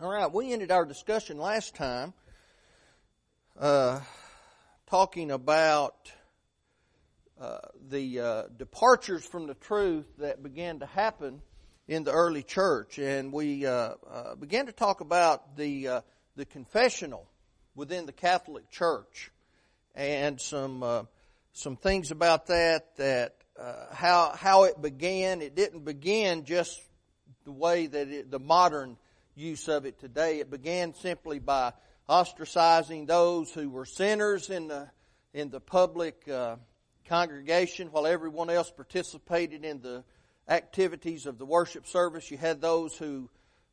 All right, we ended our discussion last time uh, talking about uh, the uh, departures from the truth that began to happen in the early church, and we uh, uh, began to talk about the uh, the confessional within the Catholic Church and some some things about that that how how it began. It didn't begin just the way that it, the modern use of it today. It began simply by ostracizing those who were sinners in the in the public uh, congregation, while everyone else participated in the activities of the worship service. You had those who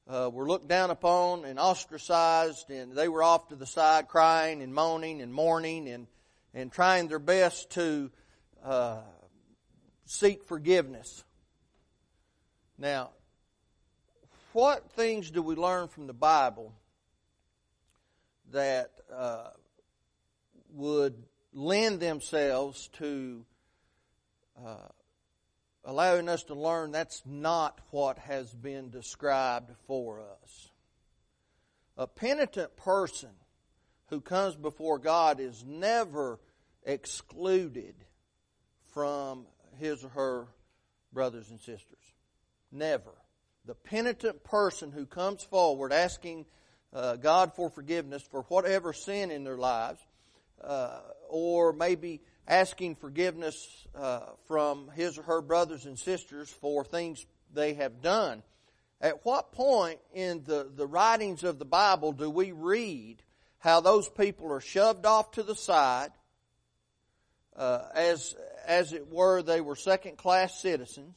uh, were looked down upon and ostracized, and they were off to the side, crying and moaning and mourning and and trying their best to uh, seek forgiveness. Now, what things do we learn from the Bible that uh, would lend themselves to uh, allowing us to learn that's not what has been described for us? A penitent person who comes before God is never excluded from his or her brothers and sisters. Never the penitent person who comes forward asking uh, God for forgiveness for whatever sin in their lives, uh, or maybe asking forgiveness uh, from his or her brothers and sisters for things they have done. At what point in the, the writings of the Bible do we read how those people are shoved off to the side, uh, as, as it were, they were second class citizens,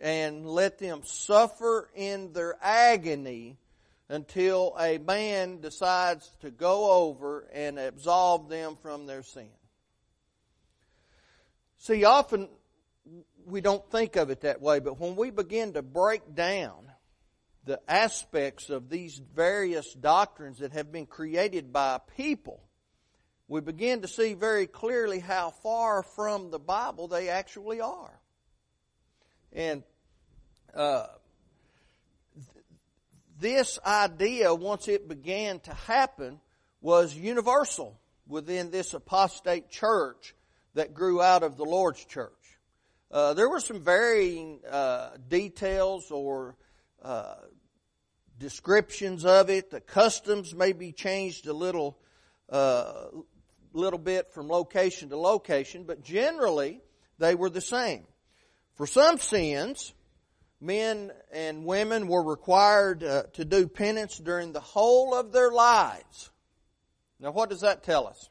and let them suffer in their agony until a man decides to go over and absolve them from their sin. See, often we don't think of it that way, but when we begin to break down the aspects of these various doctrines that have been created by people, we begin to see very clearly how far from the Bible they actually are. And uh, this idea, once it began to happen, was universal within this apostate church that grew out of the Lord's church. Uh, there were some varying uh, details or uh, descriptions of it. The customs may be changed a little, uh, little bit from location to location, but generally they were the same. For some sins, men and women were required uh, to do penance during the whole of their lives. Now, what does that tell us?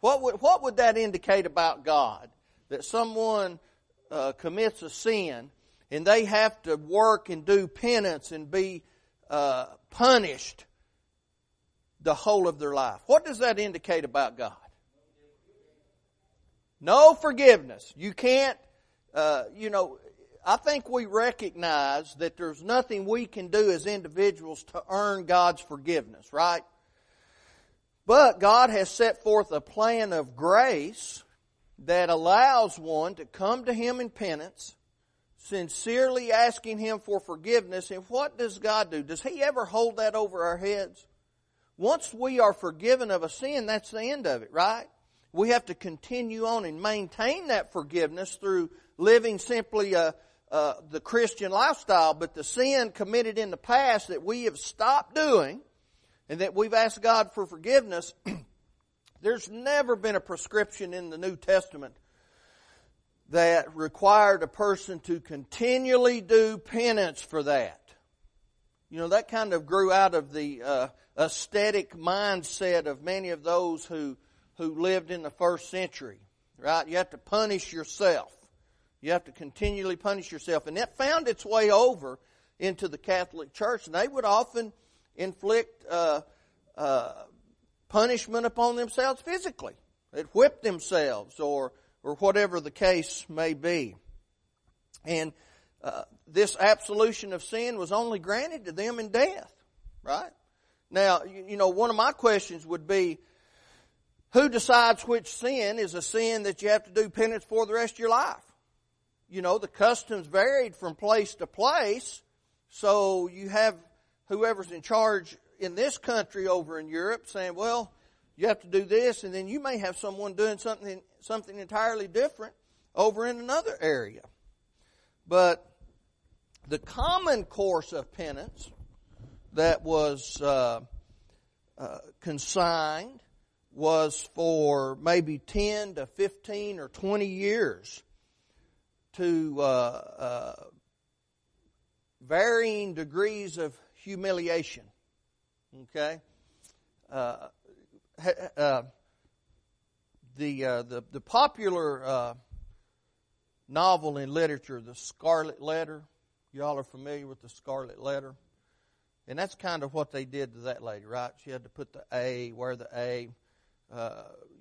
What would, what would that indicate about God? That someone uh, commits a sin and they have to work and do penance and be uh, punished the whole of their life. What does that indicate about God? No forgiveness. You can't, uh, you know, I think we recognize that there's nothing we can do as individuals to earn God's forgiveness, right? But God has set forth a plan of grace that allows one to come to Him in penance, sincerely asking Him for forgiveness. And what does God do? Does He ever hold that over our heads? Once we are forgiven of a sin, that's the end of it, right? We have to continue on and maintain that forgiveness through living simply a, uh, the Christian lifestyle, but the sin committed in the past that we have stopped doing and that we've asked God for forgiveness, there's never been a prescription in the New Testament that required a person to continually do penance for that. You know, that kind of grew out of the uh, aesthetic mindset of many of those who, who lived in the first century, right? You have to punish yourself. You have to continually punish yourself. And that found its way over into the Catholic Church. And they would often inflict uh, uh, punishment upon themselves physically. They'd whip themselves or, or whatever the case may be. And uh, this absolution of sin was only granted to them in death, right? Now, you, you know, one of my questions would be, who decides which sin is a sin that you have to do penance for the rest of your life? You know, the customs varied from place to place. So you have whoever's in charge in this country over in Europe saying, well, you have to do this, and then you may have someone doing something, something entirely different over in another area. But the common course of penance that was uh, uh, consigned was for maybe 10 to 15 or 20 years to uh, uh varying degrees of humiliation. Okay? Uh, uh, the, uh, the, the popular uh, novel in literature, The Scarlet Letter, y'all are familiar with The Scarlet Letter? And that's kind of what they did to that lady, right? She had to put the A, where the A.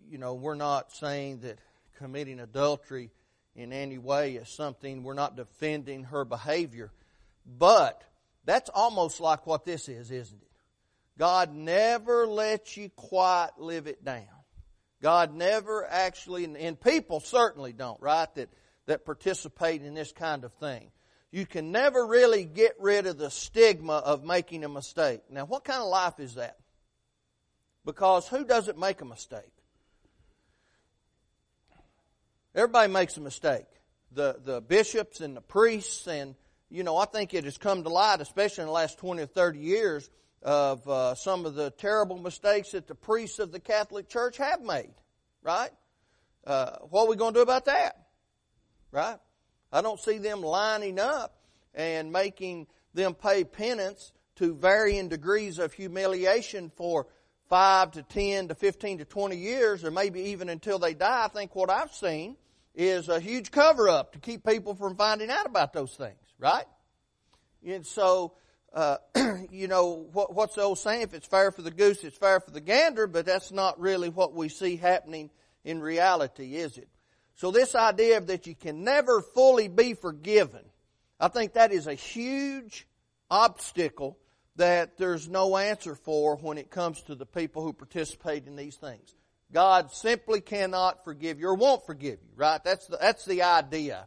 You know, we're not saying that committing adultery in any way is something, we're not defending her behavior. But that's almost like what this is, isn't it? God never lets you quite live it down. God never actually, and people certainly don't, right, that, that participate in this kind of thing. You can never really get rid of the stigma of making a mistake. Now, what kind of life is that? Because who doesn't make a mistake? Everybody makes a mistake. The, the bishops and the priests and you know, I think it has come to light, especially in the last 20 or 30 years, of uh, some of the terrible mistakes that the priests of the Catholic Church have made. Right? Uh, what are we going to do about that? Right? I don't see them lining up and making them pay penance to varying degrees of humiliation for five to ten to fifteen to twenty years, or maybe even until they die. I think what I've seen is a huge cover up to keep people from finding out about those things right? And so, uh, you know, what, what's the old saying? If it's fair for the goose, it's fair for the gander, but that's not really what we see happening in reality, is it? So this idea that you can never fully be forgiven, I think that is a huge obstacle that there's no answer for when it comes to the people who participate in these things. God simply cannot forgive you or won't forgive you, right? That's the, that's the idea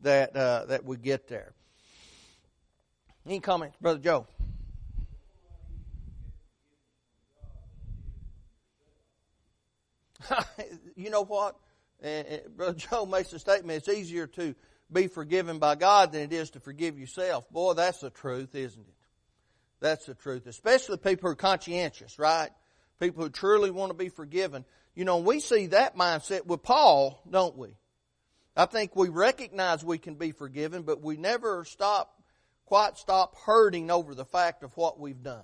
that, uh, that we get there. Any comments, Brother Joe? you know what? Brother Joe makes a statement. It's easier to be forgiven by God than it is to forgive yourself. Boy, that's the truth, isn't it? That's the truth. Especially people who are conscientious, right? People who truly want to be forgiven. You know, we see that mindset with Paul, don't we? I think we recognize we can be forgiven, but we never stop quite stop hurting over the fact of what we've done.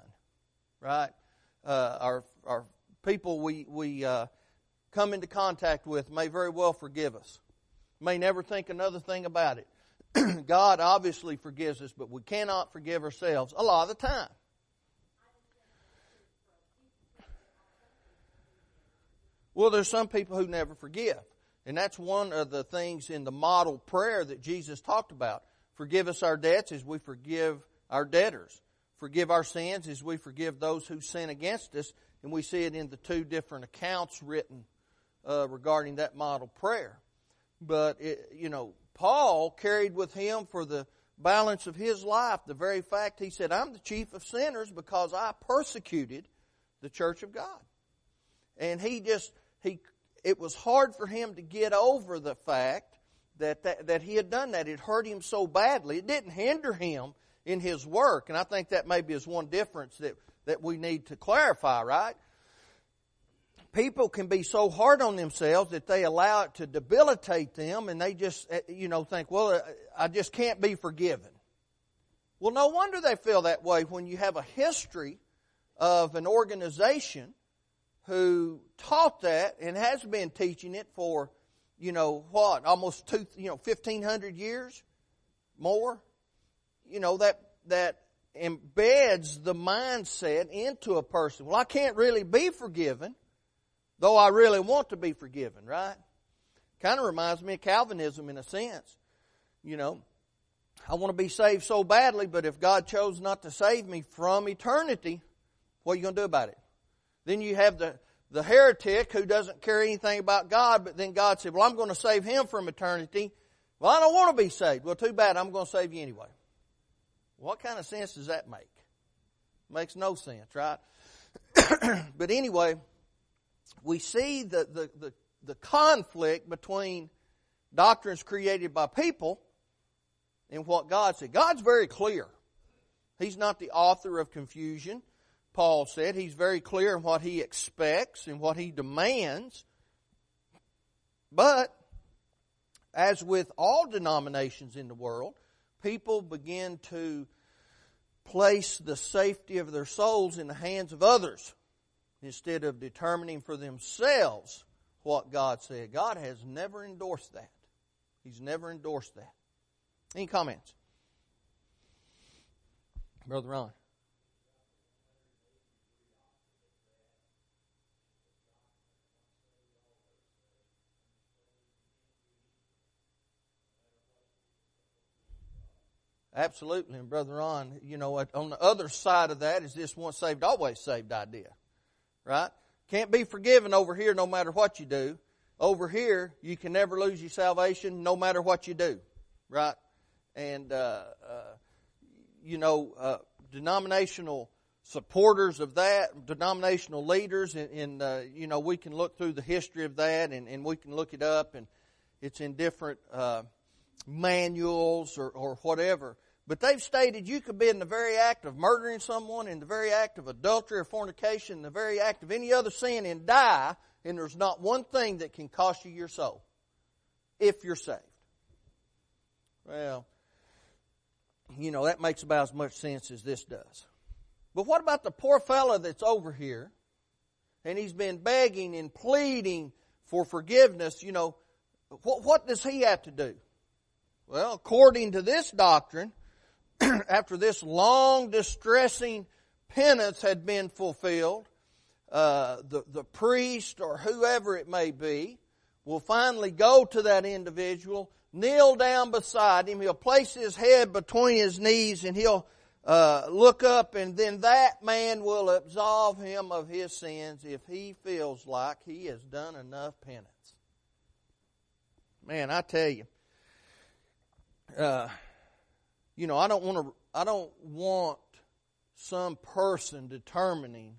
Right? Uh, our, our people we, we uh, come into contact with may very well forgive us, may never think another thing about it. God obviously forgives us, but we cannot forgive ourselves a lot of the time. Well, there's some people who never forgive. And that's one of the things in the model prayer that Jesus talked about. Forgive us our debts as we forgive our debtors. Forgive our sins as we forgive those who sin against us. And we see it in the two different accounts written uh, regarding that model prayer. But, it, you know, Paul carried with him for the balance of his life the very fact he said, I'm the chief of sinners because I persecuted the church of God. And he just, he, it was hard for him to get over the fact that, that, that he had done that. It hurt him so badly. It didn't hinder him in his work. And I think that maybe is one difference that, that we need to clarify, right? People can be so hard on themselves that they allow it to debilitate them and they just, eh, you know, think, well, eh, I just can't be forgiven. Well, no wonder they feel that way when you have a history of an organization who taught that and has been teaching it for you know what, almost two, you know, fifteen hundred years more. You know that that embeds the mindset into a person. Well, I can't really be forgiven, though I really want to be forgiven, right? Kind of reminds me of Calvinism in a sense. You know, I want to be saved so badly, but if God chose not to save me from eternity, what are you going to do about it? Then you have the the heretic who doesn't care anything about God, but then God said, well, I'm going to save him from eternity. Well, I don't want to be saved. Well, too bad. I'm going to save you anyway. What kind of sense does that make? Makes no sense, right? but anyway, we see the, the, the, the conflict between doctrines created by people and what God said. God's very clear. He's not the author of confusion, Paul said. He's very clear in what he expects and what he demands. But, as with all denominations in the world, people begin to place the safety of their souls in the hands of others instead of determining for themselves what God said. God has never endorsed that. He's never endorsed that. Any comments? Brother Ron. Absolutely. And Brother Ron, you know, what on the other side of that is this once saved, always saved idea. Right? Can't be forgiven over here no matter what you do. Over here, you can never lose your salvation no matter what you do. Right? And, uh, uh, you know, uh, denominational supporters of that, denominational leaders, and, and uh, you know, we can look through the history of that and, and we can look it up and it's in different uh, manuals or, or whatever. But they've stated you could be in the very act of murdering someone, in the very act of adultery or fornication, in the very act of any other sin and die, and there's not one thing that can cost you your soul if you're saved. Well, you know, that makes about as much sense as this does. But what about the poor fellow that's over here and he's been begging and pleading for forgiveness? You know, what, what does he have to do? Well, according to this doctrine, after this long, distressing penance had been fulfilled, uh, the, the priest or whoever it may be will finally go to that individual, kneel down beside him, he'll place his head between his knees and he'll uh, look up and then that man will absolve him of his sins if he feels like he has done enough penance. Man, I tell you, uh, you know, I don't want to, I don't want some person determining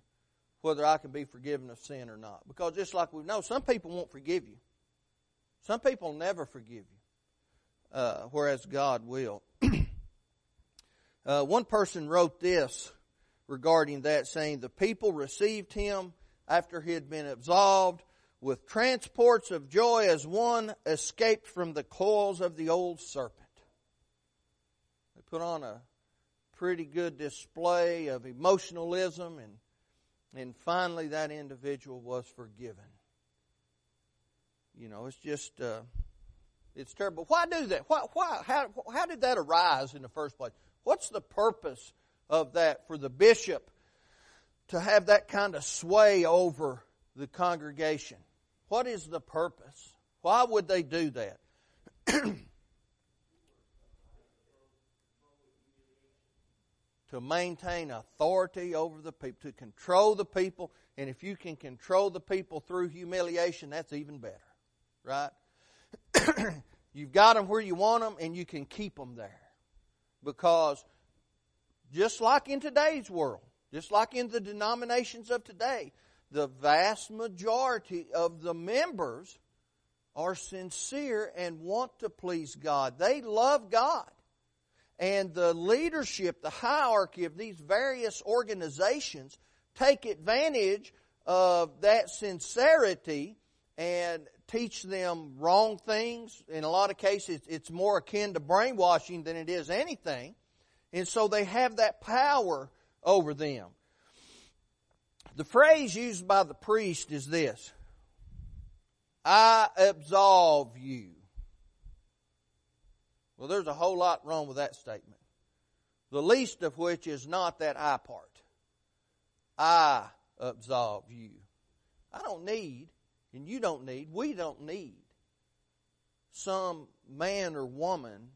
whether I can be forgiven of sin or not. Because just like we know, some people won't forgive you. Some people never forgive you, uh, whereas God will. uh, one person wrote this regarding that, saying, The people received him after he had been absolved with transports of joy as one escaped from the coils of the old serpent put on a pretty good display of emotionalism and and finally that individual was forgiven. You know, it's just uh, it's terrible. Why do that? Why, why how how did that arise in the first place? What's the purpose of that for the bishop to have that kind of sway over the congregation? What is the purpose? Why would they do that? to maintain authority over the people, to control the people. And if you can control the people through humiliation, that's even better. Right? You've got them where you want them, and you can keep them there. Because just like in today's world, just like in the denominations of today, the vast majority of the members are sincere and want to please God. They love God. And the leadership, the hierarchy of these various organizations take advantage of that sincerity and teach them wrong things. In a lot of cases, it's more akin to brainwashing than it is anything. And so they have that power over them. The phrase used by the priest is this I absolve you. Well, there's a whole lot wrong with that statement. The least of which is not that I part. I absolve you. I don't need, and you don't need, we don't need some man or woman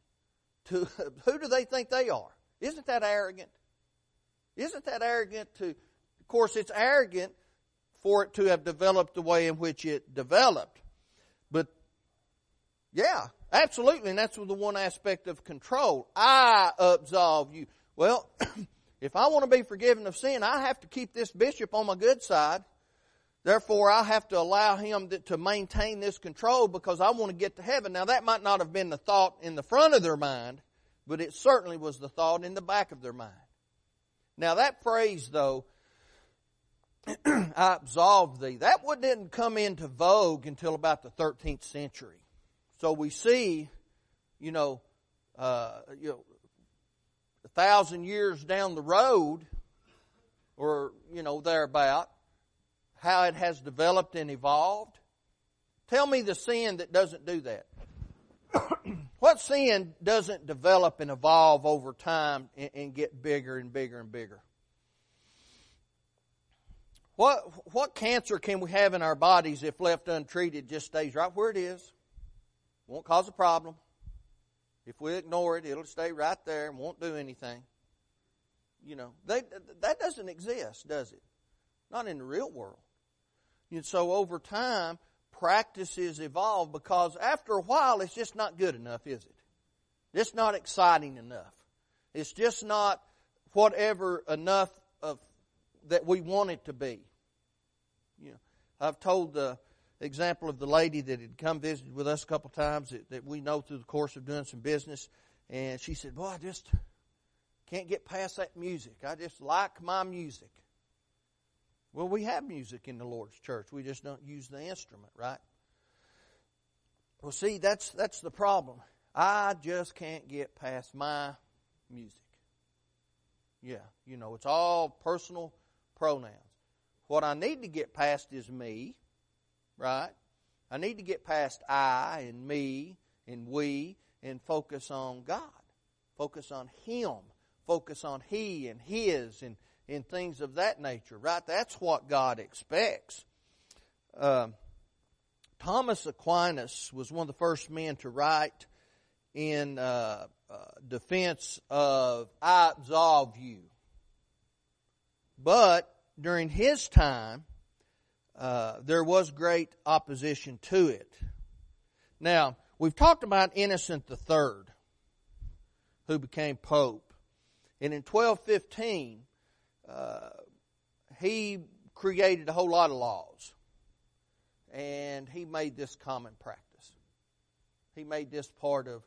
to, who do they think they are? Isn't that arrogant? Isn't that arrogant to, of course, it's arrogant for it to have developed the way in which it developed. But, yeah, Absolutely, and that's the one aspect of control. I absolve you. Well, If I want to be forgiven of sin, I have to keep this bishop on my good side. Therefore, I have to allow him to maintain this control because I want to get to heaven. Now, that might not have been the thought in the front of their mind, but it certainly was the thought in the back of their mind. Now, that phrase, though, I absolve thee, that didn't come into vogue until about the 13th century. So we see, you know, uh, you know, a thousand years down the road, or, you know, thereabout, how it has developed and evolved. Tell me the sin that doesn't do that. what sin doesn't develop and evolve over time and, and, get bigger and bigger and bigger? What, what cancer can we have in our bodies if left untreated just stays right where it is? Won't cause a problem. If we ignore it, it'll stay right there and won't do anything. You know, they, that doesn't exist, does it? Not in the real world. And so over time, practices evolve because after a while, it's just not good enough, is it? It's not exciting enough. It's just not whatever enough of that we want it to be. You know, I've told the example of the lady that had come visit with us a couple times that, that we know through the course of doing some business, and she said, "Boy, I just can't get past that music. I just like my music." Well, we have music in the Lord's church. We just don't use the instrument, right? Well, see, that's that's the problem. I just can't get past my music. Yeah, you know, it's all personal pronouns. What I need to get past is me, right? I need to get past I and me and we and focus on God. Focus on Him. Focus on He and His and in things of that nature, right? That's what God expects. Uh, Thomas Aquinas was one of the first men to write in uh, uh, defense of I absolve you. But during his time, uh, there was great opposition to it. Now, we've talked about Innocent III, who became Pope. And in 1215, uh, he created a whole lot of laws. And he made this common practice. He made this part of,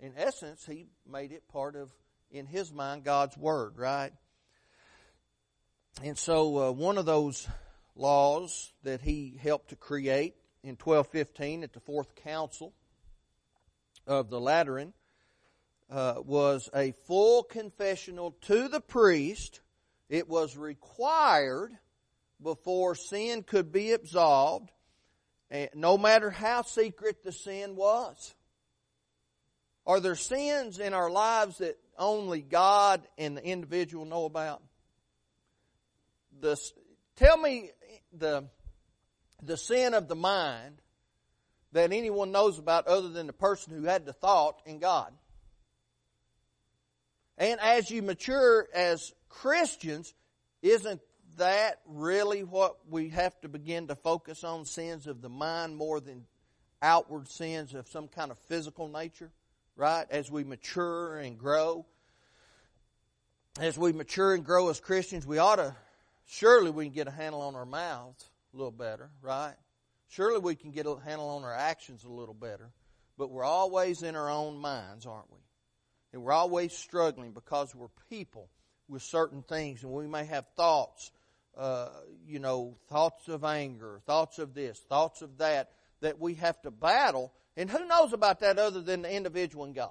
in essence, he made it part of, in his mind, God's Word, right? And so uh, one of those laws that he helped to create in 1215 at the Fourth Council of the Lateran uh, was a full confessional to the priest it was required before sin could be absolved, no matter how secret the sin was. Are there sins in our lives that only God and the individual know about? The, tell me the, the sin of the mind that anyone knows about other than the person who had the thought in God. And as you mature as Christians, isn't that really what we have to begin to focus on? Sins of the mind more than outward sins of some kind of physical nature, right? As we mature and grow. As we mature and grow as Christians, we ought to, surely we can get a handle on our mouths a little better, right? Surely we can get a handle on our actions a little better. But we're always in our own minds, aren't we? And we're always struggling because we're people with certain things, and we may have thoughts, uh, you know, thoughts of anger, thoughts of this, thoughts of that, that we have to battle. And who knows about that other than the individual and God?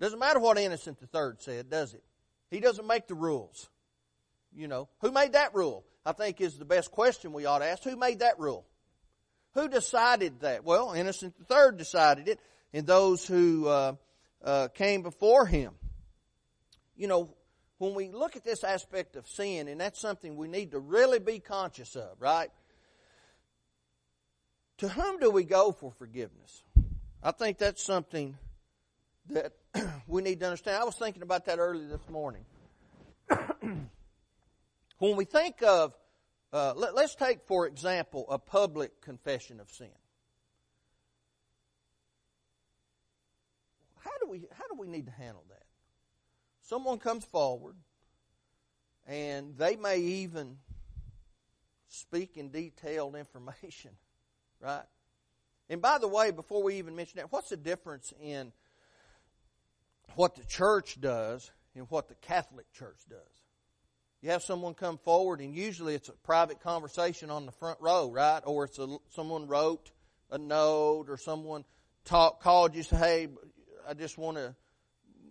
Doesn't matter what Innocent III said, does it? He doesn't make the rules. You know, who made that rule? I think is the best question we ought to ask. Who made that rule? Who decided that? Well, Innocent III decided it, and those who uh, uh, came before him you know, when we look at this aspect of sin, and that's something we need to really be conscious of, right? To whom do we go for forgiveness? I think that's something that we need to understand. I was thinking about that early this morning. when we think of, uh, let, us take, for example, a public confession of sin. How do we, how do we need to handle that? someone comes forward and they may even speak in detailed information, right? And by the way, before we even mention that, what's the difference in what the church does and what the Catholic Church does? You have someone come forward, and usually it's a private conversation on the front row, right? Or it's a, someone wrote a note, or someone talk, called you, say, "Hey, I just want to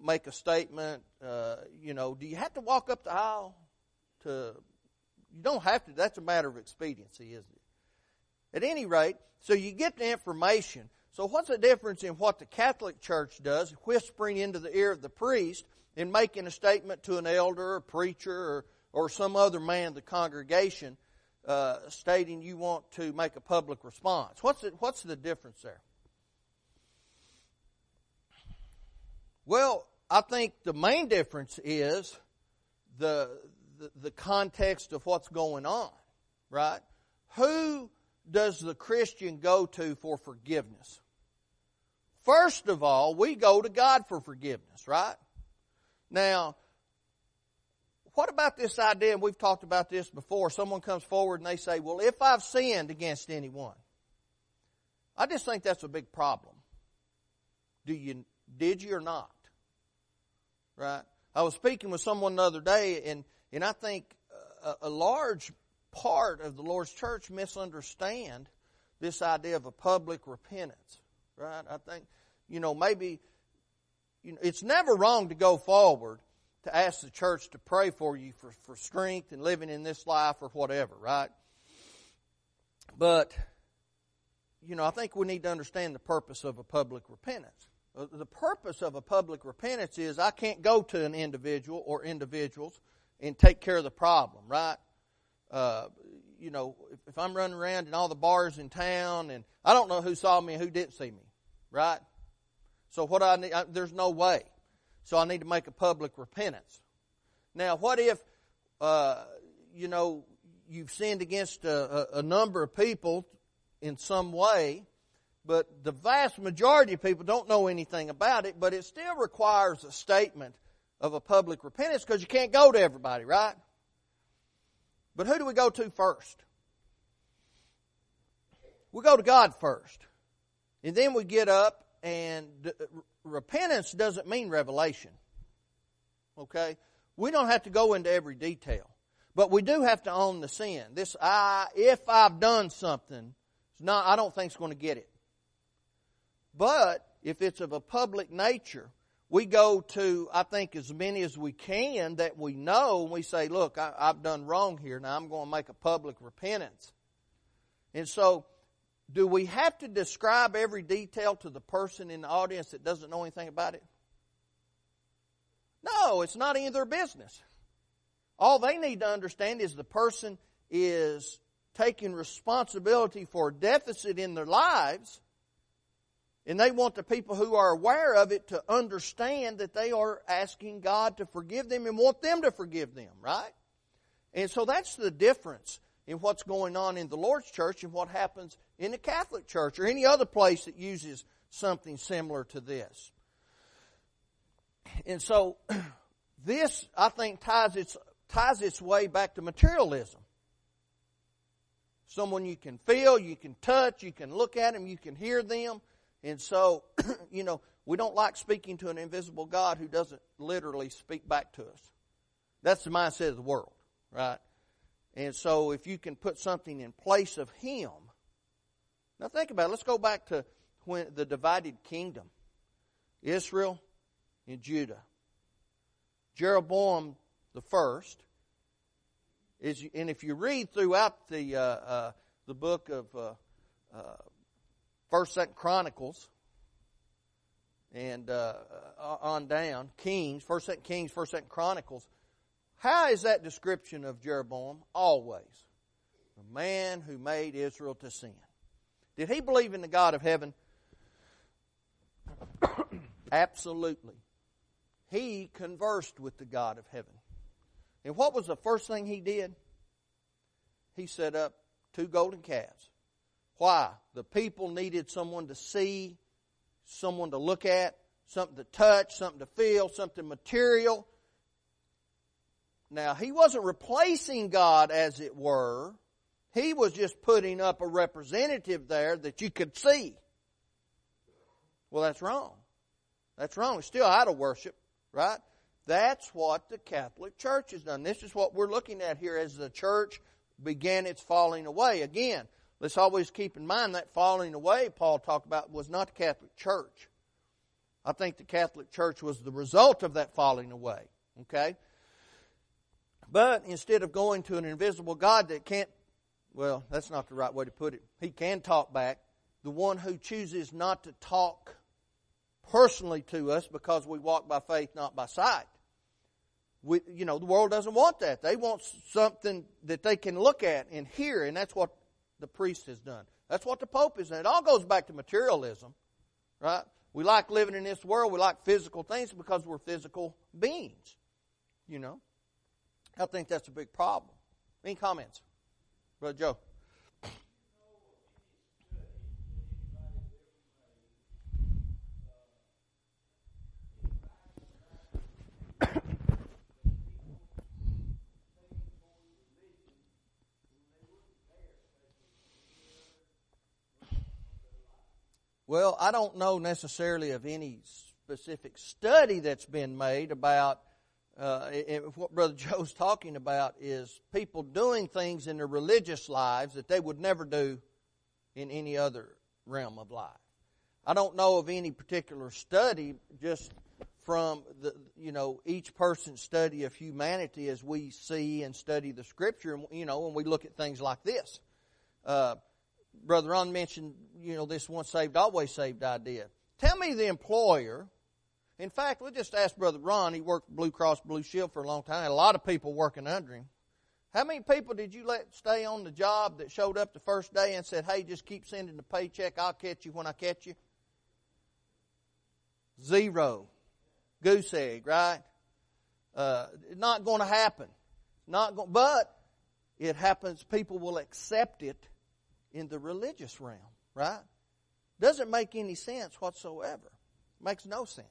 make a statement." Uh, you know, do you have to walk up the aisle to? You don't have to. That's a matter of expediency, isn't it? At any rate, so you get the information. So what's the difference in what the Catholic Church does, whispering into the ear of the priest and making a statement to an elder or preacher or or some other man the congregation uh, stating you want to make a public response. What's the, what's the difference there? Well, I think the main difference is the, the, the context of what's going on, right? Who does the Christian go to for forgiveness? First of all, we go to God for forgiveness, right? Now, what about this idea, and we've talked about this before, someone comes forward and they say, well, if I've sinned against anyone, I just think that's a big problem. Do you, did you or not? Right? I was speaking with someone the other day, and, and I think a, a large part of the Lord's church misunderstand this idea of a public repentance. Right? I think, you know, maybe, you know, it's never wrong to go forward to ask the church to pray for you for, for strength and living in this life or whatever, right? But, you know, I think we need to understand the purpose of a public repentance. Uh, the purpose of a public repentance is I can't go to an individual or individuals and take care of the problem, right? Uh, you know, if, if I'm running around in all the bars in town and I don't know who saw me and who didn't see me, right? So what I need, I, there's no way. So I need to make a public repentance. Now, what if, uh, you know, you've sinned against a, a, a number of people in some way, but the vast majority of people don't know anything about it, but it still requires a statement of a public repentance because you can't go to everybody, right? But who do we go to first? We go to God first. And then we get up and repentance doesn't mean revelation. Okay? We don't have to go into every detail. But we do have to own the sin. This I if I've done something, it's not I don't think it's going to get it. But if it's of a public nature, we go to, I think, as many as we can that we know, and we say, look, I, have done wrong here. Now I'm going to make a public repentance. And so do we have to describe every detail to the person in the audience that doesn't know anything about it? No, it's not any of their business. All they need to understand is the person is taking responsibility for a deficit in their lives, and they want the people who are aware of it to understand that they are asking God to forgive them and want them to forgive them, right? And so that's the difference in what's going on in the Lord's church and what happens in the Catholic Church or any other place that uses something similar to this. And so, this, I think, ties its, ties its way back to materialism. Someone you can feel, you can touch, you can look at them, you can hear them. And so, you know, we don't like speaking to an invisible God who doesn't literally speak back to us. That's the mindset of the world, right? And so if you can put something in place of Him, now think about it. Let's go back to when the divided kingdom. Israel and Judah. Jeroboam the first is, and if you read throughout the uh, uh, the book of uh, uh First, Second Chronicles, and uh, uh, on down, Kings, First, Second Kings, First, Second Chronicles, how is that description of Jeroboam? Always. The man who made Israel to sin. Did he believe in the God of heaven? Absolutely. He conversed with the God of heaven. And what was the first thing he did? He set up two golden calves. Why? The people needed someone to see, someone to look at, something to touch, something to feel, something material. Now, he wasn't replacing God as it were. He was just putting up a representative there that you could see. Well, that's wrong. That's wrong. It's still idol worship, right? That's what the Catholic Church has done. This is what we're looking at here as the church began its falling away. Again, let's always keep in mind that falling away Paul talked about was not the Catholic Church. I think the Catholic Church was the result of that falling away. Okay? But instead of going to an invisible God that can't, well, that's not the right way to put it. He can talk back. The one who chooses not to talk personally to us because we walk by faith, not by sight. We, you know, the world doesn't want that. They want something that they can look at and hear, and that's what the priest has done. That's what the Pope has done. It all goes back to materialism, right? We like living in this world. We like physical things because we're physical beings, you know. I think that's a big problem. Any comments? Brother Joe. Well, I don't know necessarily of any specific study that's been made about uh, what Brother Joe's talking about is people doing things in their religious lives that they would never do in any other realm of life. I don't know of any particular study just from the you know each person's study of humanity as we see and study the scripture and you know when we look at things like this uh, brother ron mentioned you know this once saved always saved idea tell me the employer in fact, we'll just ask Brother Ron. He worked Blue Cross Blue Shield for a long time. a lot of people working under him. How many people did you let stay on the job that showed up the first day and said, hey, just keep sending the paycheck. I'll catch you when I catch you? Zero. Goose egg, right? Uh, not going to happen. Not but it happens. People will accept it in the religious realm, right? Doesn't make any sense whatsoever. Makes no sense.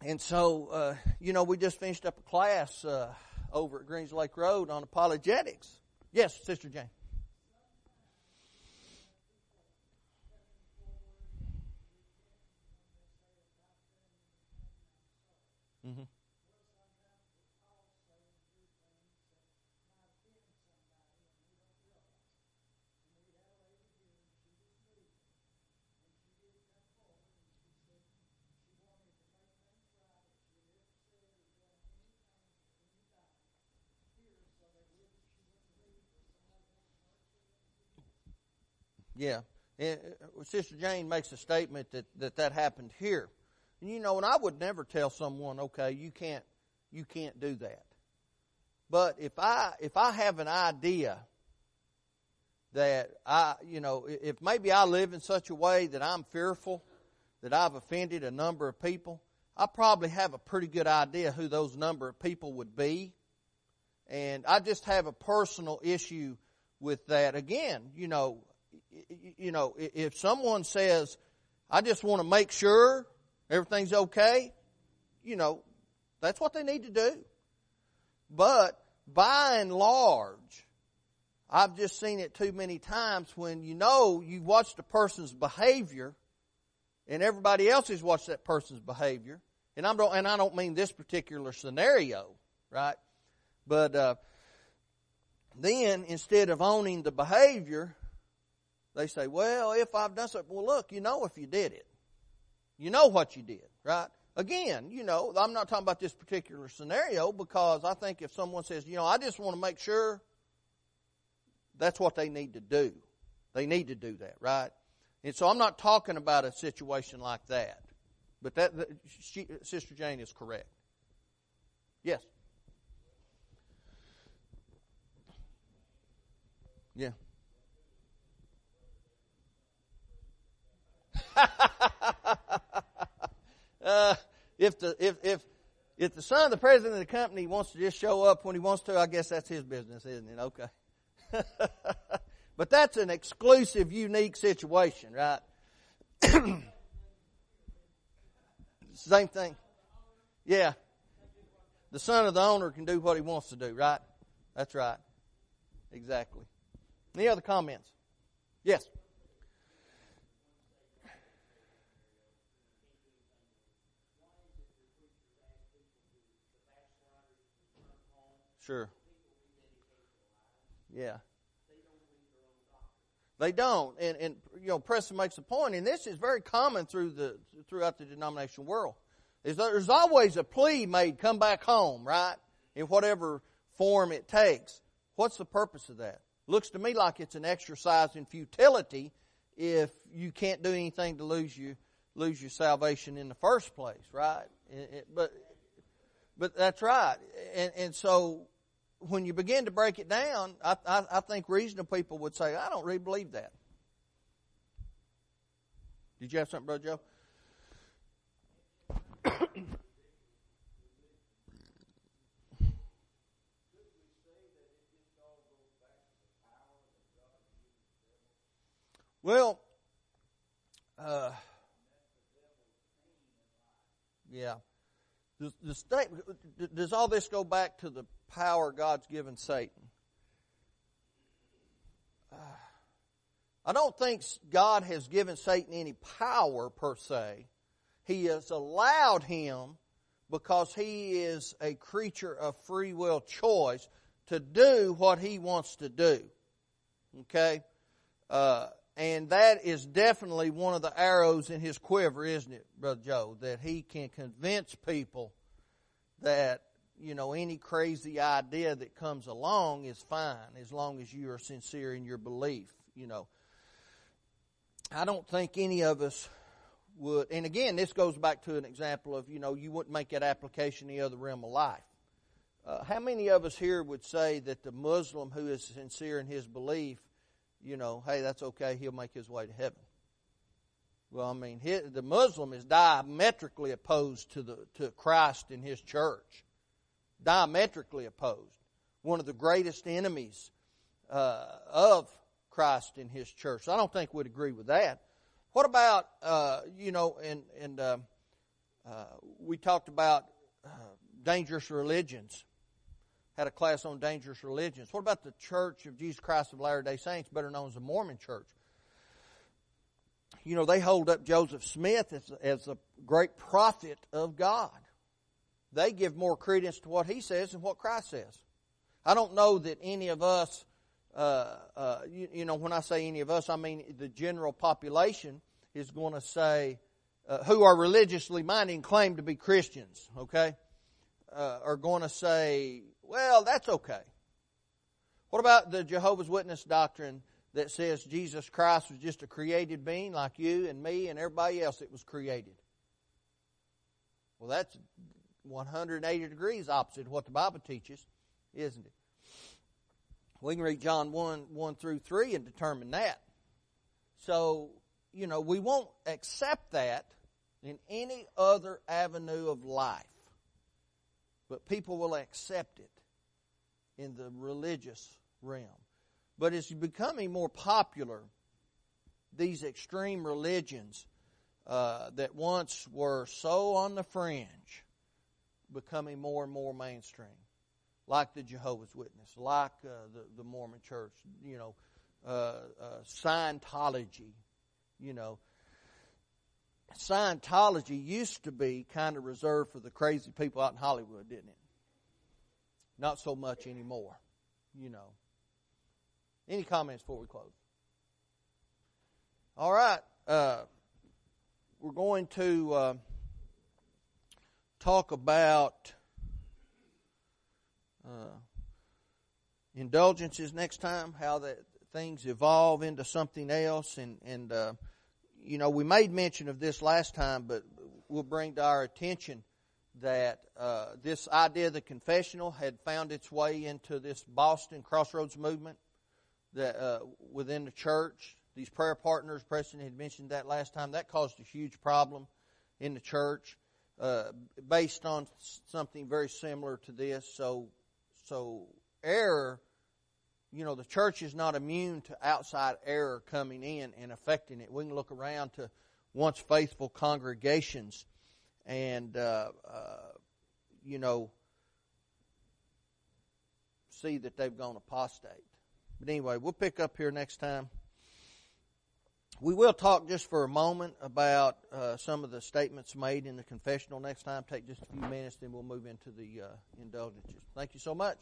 And so, uh, you know, we just finished up a class uh, over at Greens Lake Road on apologetics. Yes, Sister Jane. Mm-hmm. Yeah. And uh, Sister Jane makes a statement that, that that happened here. And you know, and I would never tell someone, okay, you can't, you can't do that. But if I, if I have an idea that I, you know, if maybe I live in such a way that I'm fearful that I've offended a number of people, I probably have a pretty good idea who those number of people would be. And I just have a personal issue with that. Again, you know, you know, if someone says, I just want to make sure everything's okay, you know, that's what they need to do. But by and large, I've just seen it too many times when you know you've watched a person's behavior and everybody else has watched that person's behavior. And I'm and I don't mean this particular scenario, right? But uh, then instead of owning the behavior, they say, well, if I've done something, well, look, you know if you did it. You know what you did, right? Again, you know, I'm not talking about this particular scenario because I think if someone says, you know, I just want to make sure, that's what they need to do. They need to do that, right? And so I'm not talking about a situation like that. But that, she, Sister Jane is correct. Yes. Yeah. Uh, if the if if if the son of the president of the company wants to just show up when he wants to, I guess that's his business, isn't it? Okay. but that's an exclusive, unique situation, right? Same thing. Yeah. the son of the owner can do what he wants to do, right? That's right. Exactly. Any other comments? Yes. Sure. Yeah. They don't, and and you know, Preston makes a point, and this is very common through the throughout the denomination world. Is there's always a plea made, come back home, right? In whatever form it takes. What's the purpose of that? Looks to me like it's an exercise in futility if you can't do anything to lose you lose your salvation in the first place, right? It, it, but but that's right, and and so when you begin to break it down, I, I, I think reasonable people would say, I don't really believe that. Did you have something, Brother Joe? well, uh, yeah. Does, the state, does all this go back to the power God's given Satan? Uh, I don't think God has given Satan any power per se. He has allowed him because he is a creature of free will choice to do what he wants to do. Okay? Uh, and that is definitely one of the arrows in his quiver, isn't it, Brother Joe? That he can convince people that, you know, any crazy idea that comes along is fine as long as you are sincere in your belief, you know. I don't think any of us would, and again, this goes back to an example of, you know, you wouldn't make that application in the other realm of life. Uh, how many of us here would say that the Muslim who is sincere in his belief you know, hey, that's okay, he'll make his way to heaven. Well, I mean, the Muslim is diametrically opposed to the to Christ in his church. Diametrically opposed. One of the greatest enemies uh, of Christ in his church. I don't think we'd agree with that. What about uh, you know, and and uh, uh we talked about uh, dangerous religions had a class on dangerous religions. What about the Church of Jesus Christ of Latter day Saints, better known as the Mormon Church? You know, they hold up Joseph Smith as, as a great prophet of God. They give more credence to what he says than what Christ says. I don't know that any of us, uh, uh, you, you, know, when I say any of us, I mean the general population is going to say, uh, who are religiously minded and claim to be Christians, okay, uh, are going to say, well, that's okay. What about the Jehovah's Witness doctrine that says Jesus Christ was just a created being like you and me and everybody else that was created? Well, that's 180 degrees opposite of what the Bible teaches, isn't it? We can read John 1 1 through 3 and determine that. So, you know, we won't accept that in any other avenue of life. But people will accept it in the religious realm. But it's becoming more popular, these extreme religions uh, that once were so on the fringe, becoming more and more mainstream, like the Jehovah's Witness, like uh, the, the Mormon Church, you know, uh, uh Scientology, you know. Scientology used to be kind of reserved for the crazy people out in Hollywood, didn't it? Not so much anymore, you know. Any comments before we close? All right. Uh, we're going to uh, talk about uh, indulgences next time, how that things evolve into something else, and and uh, you know we made mention of this last time, but we'll bring to our attention that uh, this idea of the confessional had found its way into this Boston Crossroads movement that uh, within the church. These prayer partners, Preston had mentioned that last time. That caused a huge problem in the church, uh, based on something very similar to this. So, so error. You know, the church is not immune to outside error coming in and affecting it. We can look around to once faithful congregations and uh, uh, you know see that they've gone apostate. But anyway, we'll pick up here next time. We will talk just for a moment about uh, some of the statements made in the confessional next time. Take just a few minutes, then we'll move into the uh, indulgences. Thank you so much.